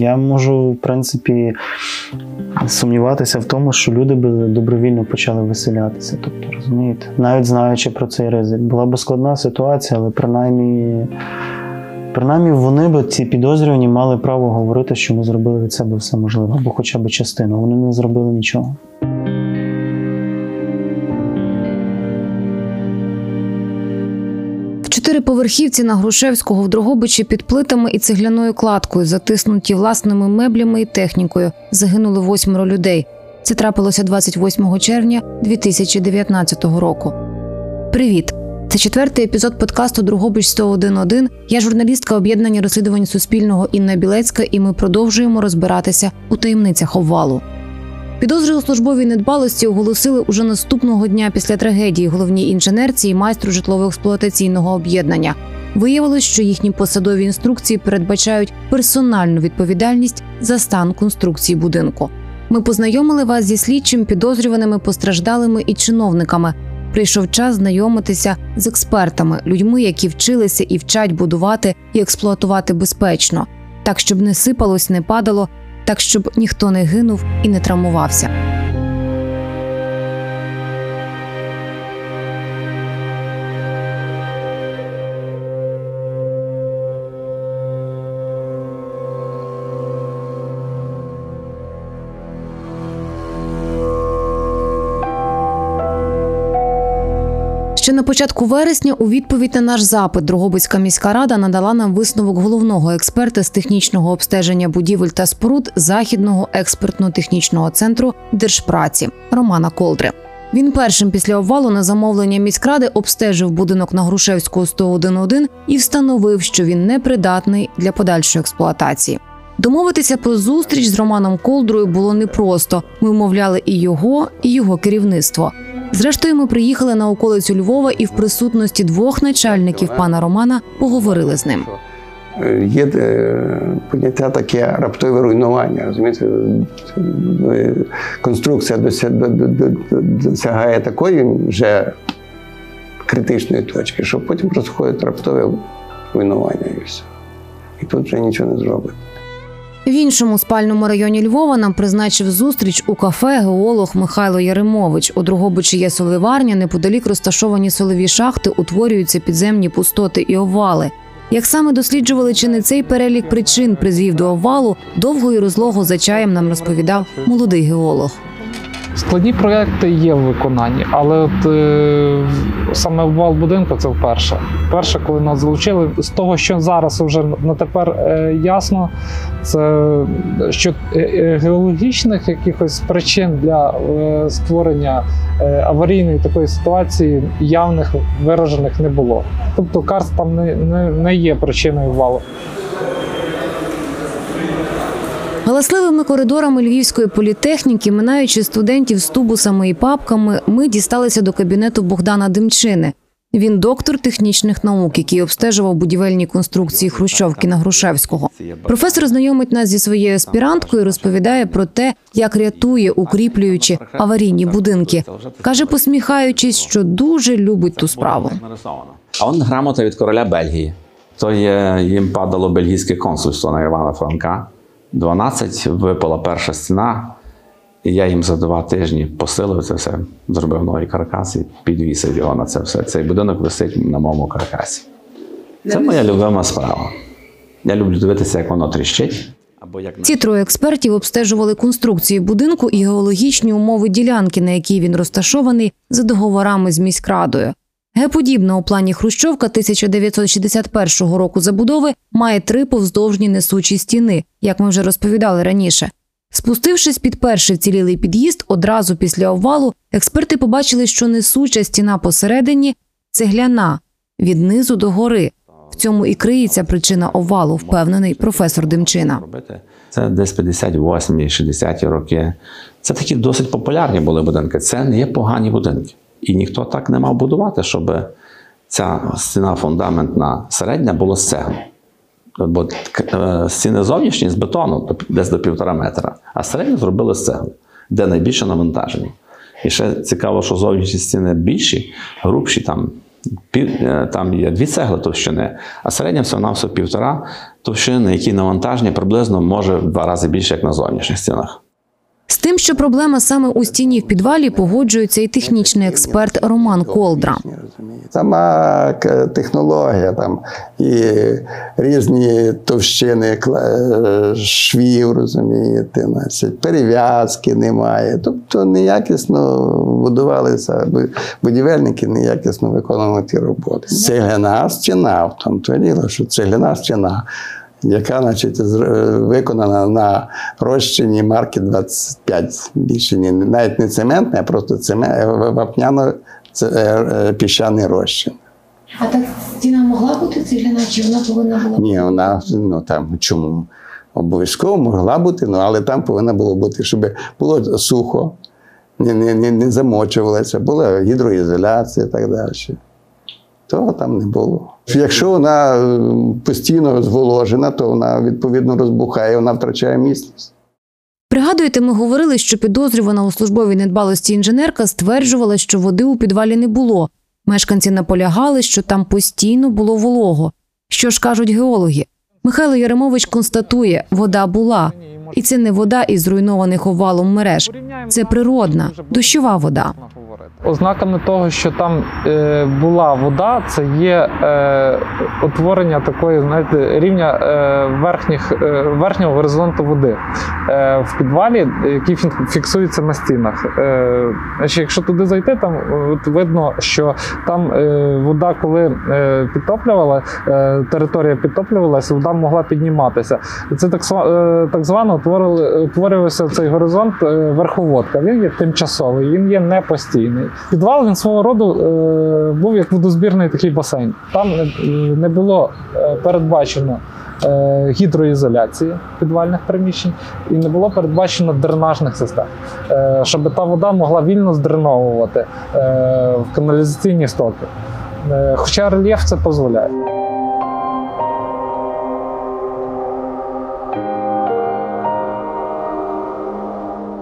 я можу, в принципі, сумніватися в тому, що люди би добровільно почали виселятися. Тобто, розумієте, навіть знаючи про цей ризик. Була б складна ситуація, але принаймні. Принаймні вони б ці підозрювані мали право говорити, що ми зробили від себе все можливе, або хоча б частину. Вони не зробили нічого. В чотириповерхівці на Грушевського в Дрогобичі під плитами і цегляною кладкою, затиснуті власними меблями і технікою, загинули восьмеро людей. Це трапилося 28 червня 2019 року. Привіт! Це четвертий епізод подкасту Другобич 101.1. Я журналістка об'єднання розслідувань Суспільного Інна Білецька, і ми продовжуємо розбиратися у таємницях обвалу. Підозри у службовій недбалості оголосили уже наступного дня після трагедії головній інженерці і майстру житлово-експлуатаційного об'єднання. Виявилось, що їхні посадові інструкції передбачають персональну відповідальність за стан конструкції будинку. Ми познайомили вас зі слідчим підозрюваними постраждалими і чиновниками. Прийшов час знайомитися з експертами, людьми, які вчилися і вчать будувати і експлуатувати безпечно, так щоб не сипалось, не падало, так щоб ніхто не гинув і не травмувався. Ще на початку вересня у відповідь на наш запит Дрогобицька міська рада надала нам висновок головного експерта з технічного обстеження будівель та споруд західного експертно-технічного центру держпраці Романа Колдри. Він першим після обвалу на замовлення міськради обстежив будинок на Грушевського 101.1 і встановив, що він непридатний для подальшої експлуатації. Домовитися про зустріч з Романом Колдрою було непросто. Ми вмовляли і його, і його керівництво. Зрештою, ми приїхали на околицю Львова і в присутності двох начальників пана Романа поговорили з ним. Е, Є е, поняття таке раптове руйнування. Розумієте, Е, конструкція дося- до- до- до- досягає такої вже критичної точки, що потім происходить раптове руйнування і все. І тут вже нічого не зробить. В іншому спальному районі Львова нам призначив зустріч у кафе геолог Михайло Яремович. У Другобичі є соливарня, неподалік розташовані солові шахти, утворюються підземні пустоти і овали. Як саме досліджували, чи не цей перелік причин призвів до овалу, довго і розлого за чаєм нам розповідав молодий геолог. Складні проекти є в виконанні, але от е, саме обвал будинку це вперше. Вперше, коли нас залучили, з того, що зараз вже на тепер е, ясно, це що е, е, геологічних якихось причин для е, створення е, аварійної такої ситуації явних виражених не було. Тобто карст там не, не, не є причиною валу. Галасливими коридорами львівської політехніки, минаючи студентів з тубусами і папками, ми дісталися до кабінету Богдана Демчини. Він доктор технічних наук, який обстежував будівельні конструкції Хрущовки на Грушевського. Професор знайомить нас зі своєю аспіранткою, розповідає про те, як рятує, укріплюючи аварійні будинки. каже, посміхаючись, що дуже любить ту справу. А он грамота від короля Бельгії. То є, їм падало бельгійське консульство на Івана Франка. 12 випала перша стіна, і я їм за два тижні посилив це все, зробив новий каркас і підвісив його на це все. Цей будинок висить на моєму каркасі. Це моя любима справа. Я люблю дивитися, як воно тріщить. Ці троє експертів обстежували конструкції будинку і геологічні умови ділянки, на якій він розташований, за договорами з міськрадою. Геподібна у плані Хрущовка 1961 року забудови має три повздовжні несучі стіни, як ми вже розповідали раніше. Спустившись під перший вцілілий під'їзд, одразу після обвалу експерти побачили, що несуча стіна посередині цегляна від низу до гори. В цьому і криється причина обвалу, впевнений професор Демчина. Це десь 58-ті, 60-ті роки. Це такі досить популярні були будинки. Це не є погані будинки. І ніхто так не мав будувати, щоб ця стіна фундаментна середня була з цегли. Бо е, стіни зовнішні з бетону десь до півтора метра, а середню зробили з цегли, де найбільше навантаження. І ще цікаво, що зовнішні стіни більші, грубші, там е, там є дві цегли товщини, а середня всього на все півтора товщини, які навантаження приблизно може в два рази більше, як на зовнішніх стінах. З тим, що проблема саме у стіні в підвалі, погоджується і технічний експерт Роман Колдра. Сама технологія там і різні товщини е, швів, розумієте, перев'язки немає. Тобто неякісно будувалися бу- будівельники, неякісно виконували ті роботи. Цегляна стіна, в тому то діло, що цегляна стіна. Яка значить, е, виконана на розчині марки 25. Більше ні, навіть не цементне, а просто цемент, вапняно це е, е, піщаний розчин. А так стіна могла бути цегляна, чи вона повинна була? Ні, вона ну там чому обов'язково могла бути, ну але там повинна було бути, щоб було сухо, не, не, не замочувалося, була гідроізоляція і так далі. Того там не було. Якщо вона е, постійно зволожена, то вона відповідно розбухає, вона втрачає міцність. Пригадуєте, ми говорили, що підозрювана у службовій недбалості інженерка стверджувала, що води у підвалі не було. Мешканці наполягали, що там постійно було волого. Що ж кажуть геологи? Михайло Яремович констатує, вода була. І це не вода із зруйнованих овалом мереж. Це природна, дощова вода. Ознаками того, що там е, була вода, це є е, утворення такої, знаєте, рівня е, верхніх, е, верхнього горизонту води е, в підвалі, який фіксується на стінах. Е, якщо туди зайти, там е, от видно, що там е, вода, коли е, підтоплювала, е, територія підтоплювалася, вода могла підніматися. Це так, е, так звано утворювався цей горизонт е, верховодка. Він є тимчасовий, він є не постійний. Підвал він свого роду е, був як водозбірний такий басейн. Там не, було е, передбачено гідроізоляції підвальних приміщень і не було передбачено дренажних систем, щоб та вода могла вільно здреновувати в каналізаційні стоки. Хоча рельєф це дозволяє.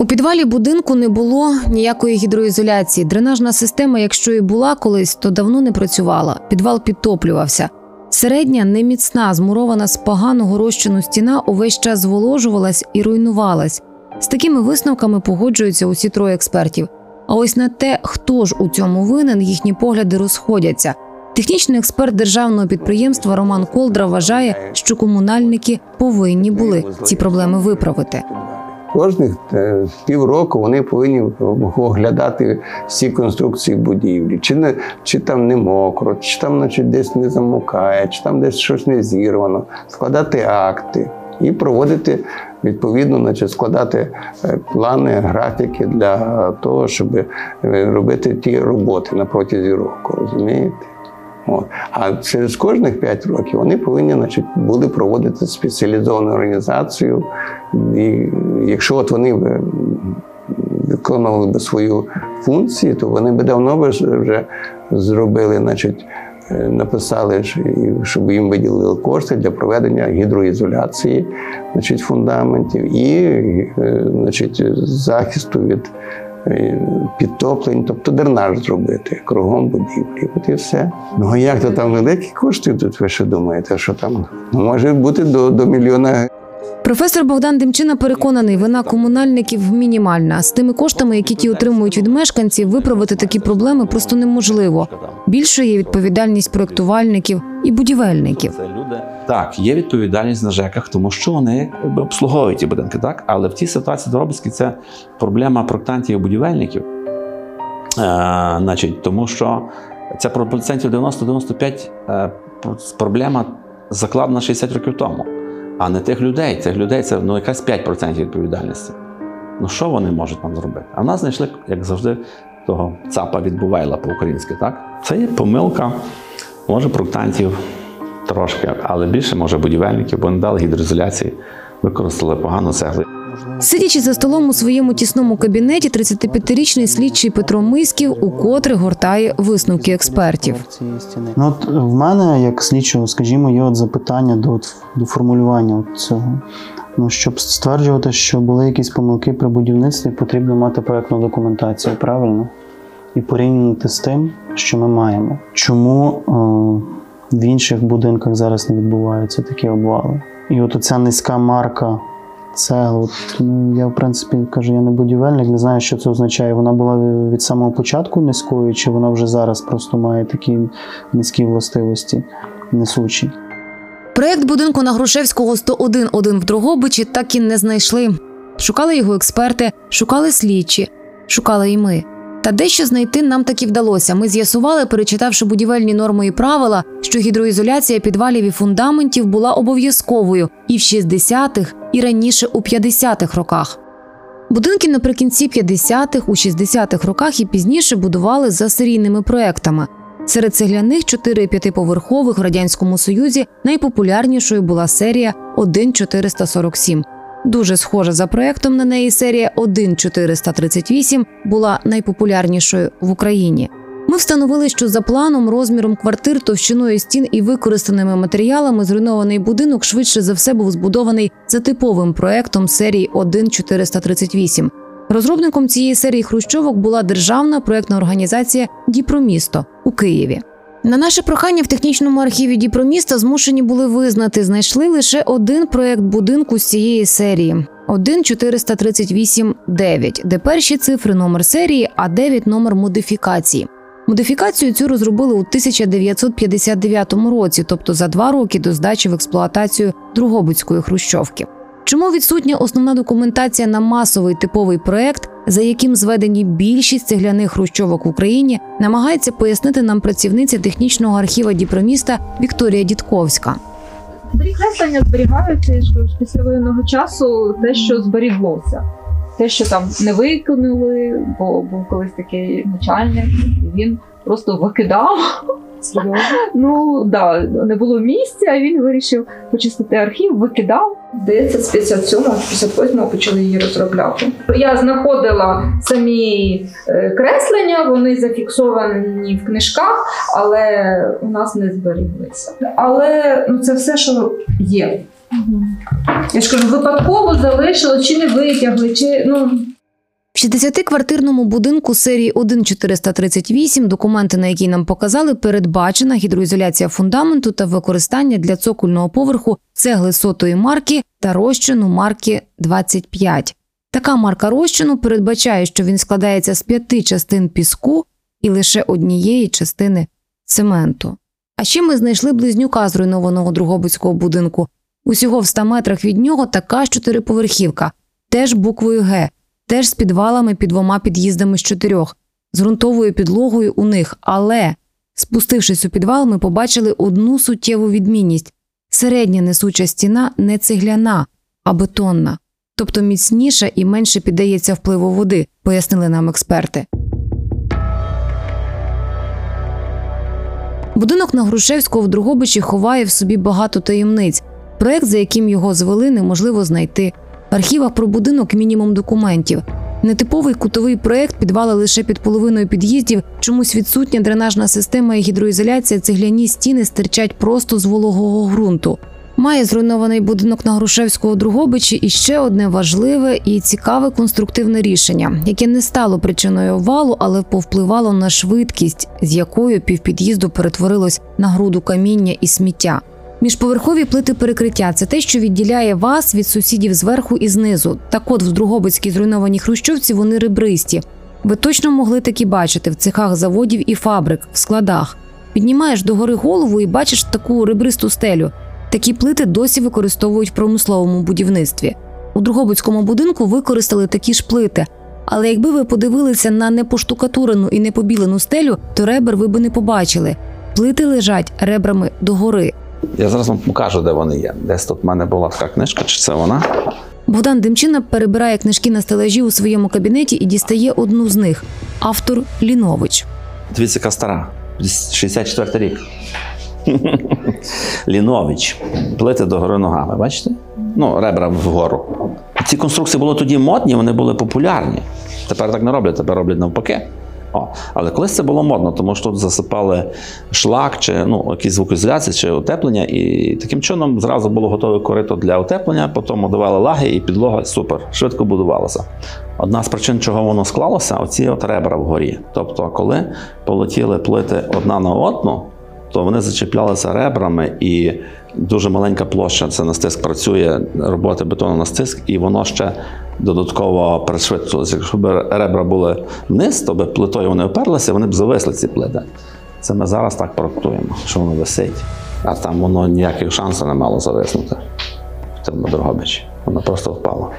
У підвалі будинку не було ніякої гідроізоляції. Дренажна система, якщо і була колись, то давно не працювала. Підвал підтоплювався. Середня, неміцна, змурована з поганого розчину стіна увесь час зволожувалась і руйнувалась. З такими висновками погоджуються усі троє експертів. А ось на те, хто ж у цьому винен, їхні погляди розходяться. Технічний експерт державного підприємства Роман Колдра вважає, що комунальники повинні були ці проблеми виправити. Кожних е, півроку вони повинні оглядати всі конструкції будівлі, чи не чи там не мокро, чи там значить, десь не замокає, чи там десь щось не зірвано, складати акти і проводити відповідно, значить, складати е, плани, графіки для того, щоб е, робити ті роботи на протязі року. Розумієте? От. А через кожних 5 років вони повинні значить, були проводити спеціалізовану організацію. І якщо от вони виконували б свою функцію, то вони б давно вже зробили, значить, е, написали, щоб їм виділили кошти для проведення гідроізоляції значить, фундаментів і е, значить, захисту від підтоплень, тобто дренаж зробити кругом будівлі. От і все. Ну а як то там великі кошти тут, ви що думаєте, що там може бути до, до мільйона Професор Богдан Демчина переконаний, вина комунальників мінімальна. З тими коштами, які ті отримують від мешканців, виправити такі проблеми просто неможливо. Більшою є відповідальність проєктувальників і будівельників. Це люди. Так, є відповідальність на ЖЕКах, тому що вони обслуговують ті будинки, так? Але в тій ситуації Доробицькій це проблема проектантів і будівельників. Е, значить, тому що ця про процентів 90-95 е, проблема закладена 60 років тому, а не тих людей. Цих людей це ну, якась 5% відповідальності. Ну що вони можуть нам зробити? А в нас знайшли, як завжди, того цапа від Бувейла по-українськи, так? Це є помилка, може, проектантів трошки, але більше, може, будівельників, бо не дали гідроізоляції, використали погану цеглу. Сидячи за столом у своєму тісному кабінеті, 35-річний слідчий Петро Миськів укотре гортає висновки експертів. Ну, от в мене, як слідчого, скажімо, є от запитання до, от, до формулювання от цього. Ну, щоб стверджувати, що були якісь помилки при будівництві, потрібно мати проєктну документацію, правильно? І порівняти з тим, що ми маємо. Чому е, в інших будинках зараз не відбуваються такі обвали? І от оця низька марка цегл, ну, я в принципі кажу, я не будівельник, не знаю, що це означає. Вона була від самого початку низькою, чи вона вже зараз просто має такі низькі властивості несучі. Проєкт будинку на Грушевського 101-1 в Дрогобичі так і не знайшли. Шукали його експерти, шукали слідчі, шукали і ми. Та дещо знайти нам таки вдалося. Ми з'ясували, перечитавши будівельні норми і правила, що гідроізоляція підвалів і фундаментів була обов'язковою і в 60-х, і раніше у 50-х роках. Будинки наприкінці 50-х, у 60-х роках і пізніше будували за серійними проектами. Серед цегляних 4-5-поверхових в радянському союзі найпопулярнішою була серія 1447. Дуже схожа за проектом на неї серія 1438 була найпопулярнішою в Україні. Ми встановили, що за планом, розміром квартир, товщиною стін і використаними матеріалами зруйнований будинок швидше за все був збудований за типовим проектом серії 1438. Розробником цієї серії хрущовок була державна проектна організація Діпромісто у Києві. На наше прохання в технічному архіві Діпроміста змушені були визнати, знайшли лише один проект будинку з цієї серії 14338-9, де перші цифри номер серії, а 9 номер модифікації. Модифікацію цю розробили у 1959 році, тобто за два роки до здачі в експлуатацію Другобицької хрущовки. Чому відсутня основна документація на масовий типовий проект, за яким зведені більшість цегляних хрущовок в Україні, намагається пояснити нам працівниця технічного архіва Діпроміста Вікторія Дідковська. Креслення зберігаються я ж кажу, з часу те, що зберіглося. Те, що там не виконали, бо був колись такий начальник, і він просто викидав. Ну да, не було місця, він вирішив почистити архів, викидав. Здається, з 57-го, 58-го почали її розробляти. Я знаходила самі е, креслення, вони зафіксовані в книжках, але у нас не зберіглися. Але ну, це все, що є. Я ж кажу, випадково залишили, чи не витягли, чи ну В 60-квартирному будинку серії 1438, документи на які нам показали, передбачена гідроізоляція фундаменту та використання для цокольного поверху цегли сотої марки та розчину марки 25. Така марка розчину передбачає, що він складається з п'яти частин піску і лише однієї частини цементу. А ще ми знайшли близнюка зруйнованого Другобицького будинку. Усього в 100 метрах від нього така чотириповерхівка, теж буквою Г, теж з підвалами під двома під'їздами з чотирьох, з ґрунтовою підлогою у них. Але, спустившись у підвал, ми побачили одну суттєву відмінність: середня несуча стіна не цегляна, а бетонна, тобто міцніша і менше піддається впливу води, пояснили нам експерти. Будинок на Грушевського в Другобичі ховає в собі багато таємниць. Проект, за яким його звели, неможливо знайти. Архівах про будинок мінімум документів. Нетиповий кутовий проект підвали лише під половиною під'їздів, чомусь відсутня дренажна система і гідроізоляція, цегляні стіни стирчать просто з вологого ґрунту. Має зруйнований будинок на Грушевського Другобичі і ще одне важливе і цікаве конструктивне рішення, яке не стало причиною овалу, але повпливало на швидкість, з якою півпід'їзду перетворилось на груду каміння і сміття. Міжповерхові плити перекриття це те, що відділяє вас від сусідів зверху і знизу. Так от в Другобицькій зруйнованій хрущовці вони ребристі. Ви точно могли такі бачити в цехах заводів і фабрик, в складах. Піднімаєш догори голову і бачиш таку ребристу стелю. Такі плити досі використовують в промисловому будівництві. У Другобицькому будинку використали такі ж плити. Але якби ви подивилися на непоштукатурену і непобілену стелю, то ребер ви би не побачили. Плити лежать ребрами догори. Я зараз вам покажу, де вони є. Десь тут в мене була така книжка, чи це вона? Богдан Демчина перебирає книжки на стелажі у своєму кабінеті і дістає одну з них автор Лінович. Дивіться, яка стара. 64 рік. Лінович. Плити догори ногами, бачите? Ну, ребра вгору. Ці конструкції були тоді модні, вони були популярні. Тепер так не роблять, тепер роблять навпаки. О, але колись це було модно, тому що тут засипали шлак чи ну, якісь звукоізоляції чи утеплення, і таким чином зразу було готове корито для утеплення, потім давали лаги і підлога супер, швидко будувалася. Одна з причин, чого воно склалося, оці от ребра вгорі. Тобто, коли полетіли плити одна на одну, то вони зачіплялися ребрами, і дуже маленька площа це на стиск працює, роботи бетону на стиск, і воно ще додатково пришвидшилося. Якщо б ребра були вниз, то би плитою вони оперлися, вони б зависли ці плити. Це ми зараз так проектуємо, що воно висить. А там воно ніяких шансів не мало зависнути в цьому Дрогобичі. Воно просто впало.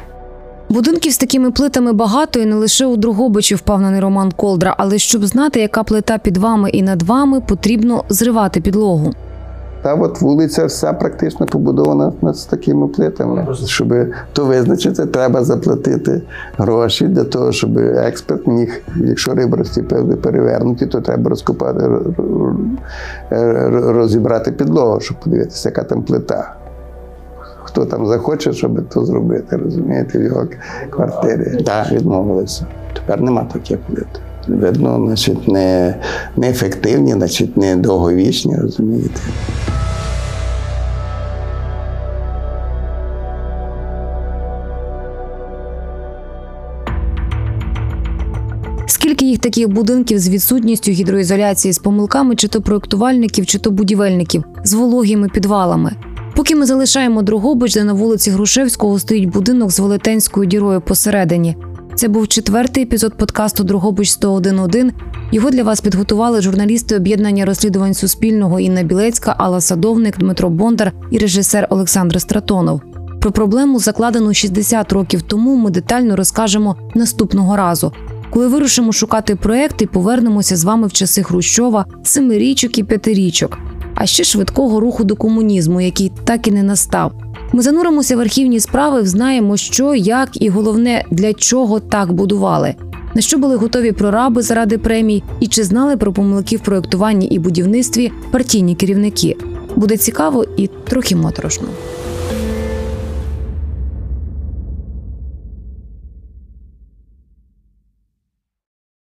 Будинків з такими плитами багато і не лише у Другобичі, впевнений Роман Колдра. Але щоб знати, яка плита під вами і над вами, потрібно зривати підлогу. Та от вулиця вся практично побудована з такими плитами. Щоб то визначити, треба заплатити гроші для того, щоб експерт міг, якщо рибрості перевернуті, то треба розкопати, розібрати підлогу, щоб подивитися, яка там плита. Хто там захоче, щоб то зробити, розумієте, в його квартирі. Так, відмовилися. Тепер нема таких плит. Видно, значить, не, неефективні, значить, не довговічні, розумієте. Скільки їх таких будинків з відсутністю гідроізоляції, з помилками чи то проєктувальників, чи то будівельників, з вологими підвалами. Поки ми залишаємо Другобич, де на вулиці Грушевського стоїть будинок з велетенською дірою посередині. Це був четвертий епізод подкасту Другобич 101.1. Його для вас підготували журналісти об'єднання розслідувань Суспільного Інна Білецька, Алла Садовник, Дмитро Бондар і режисер Олександр Стратонов. Про проблему, закладену 60 років тому, ми детально розкажемо наступного разу. Коли вирушимо шукати проект і повернемося з вами в часи Хрущова, семирічок і п'ятирічок, а ще швидкого руху до комунізму, який так і не настав. Ми зануримося в архівні справи, взнаємо, що, як і головне, для чого так будували, на що були готові прораби заради премій, і чи знали про помилки в проєктуванні і будівництві партійні керівники. Буде цікаво і трохи моторошно.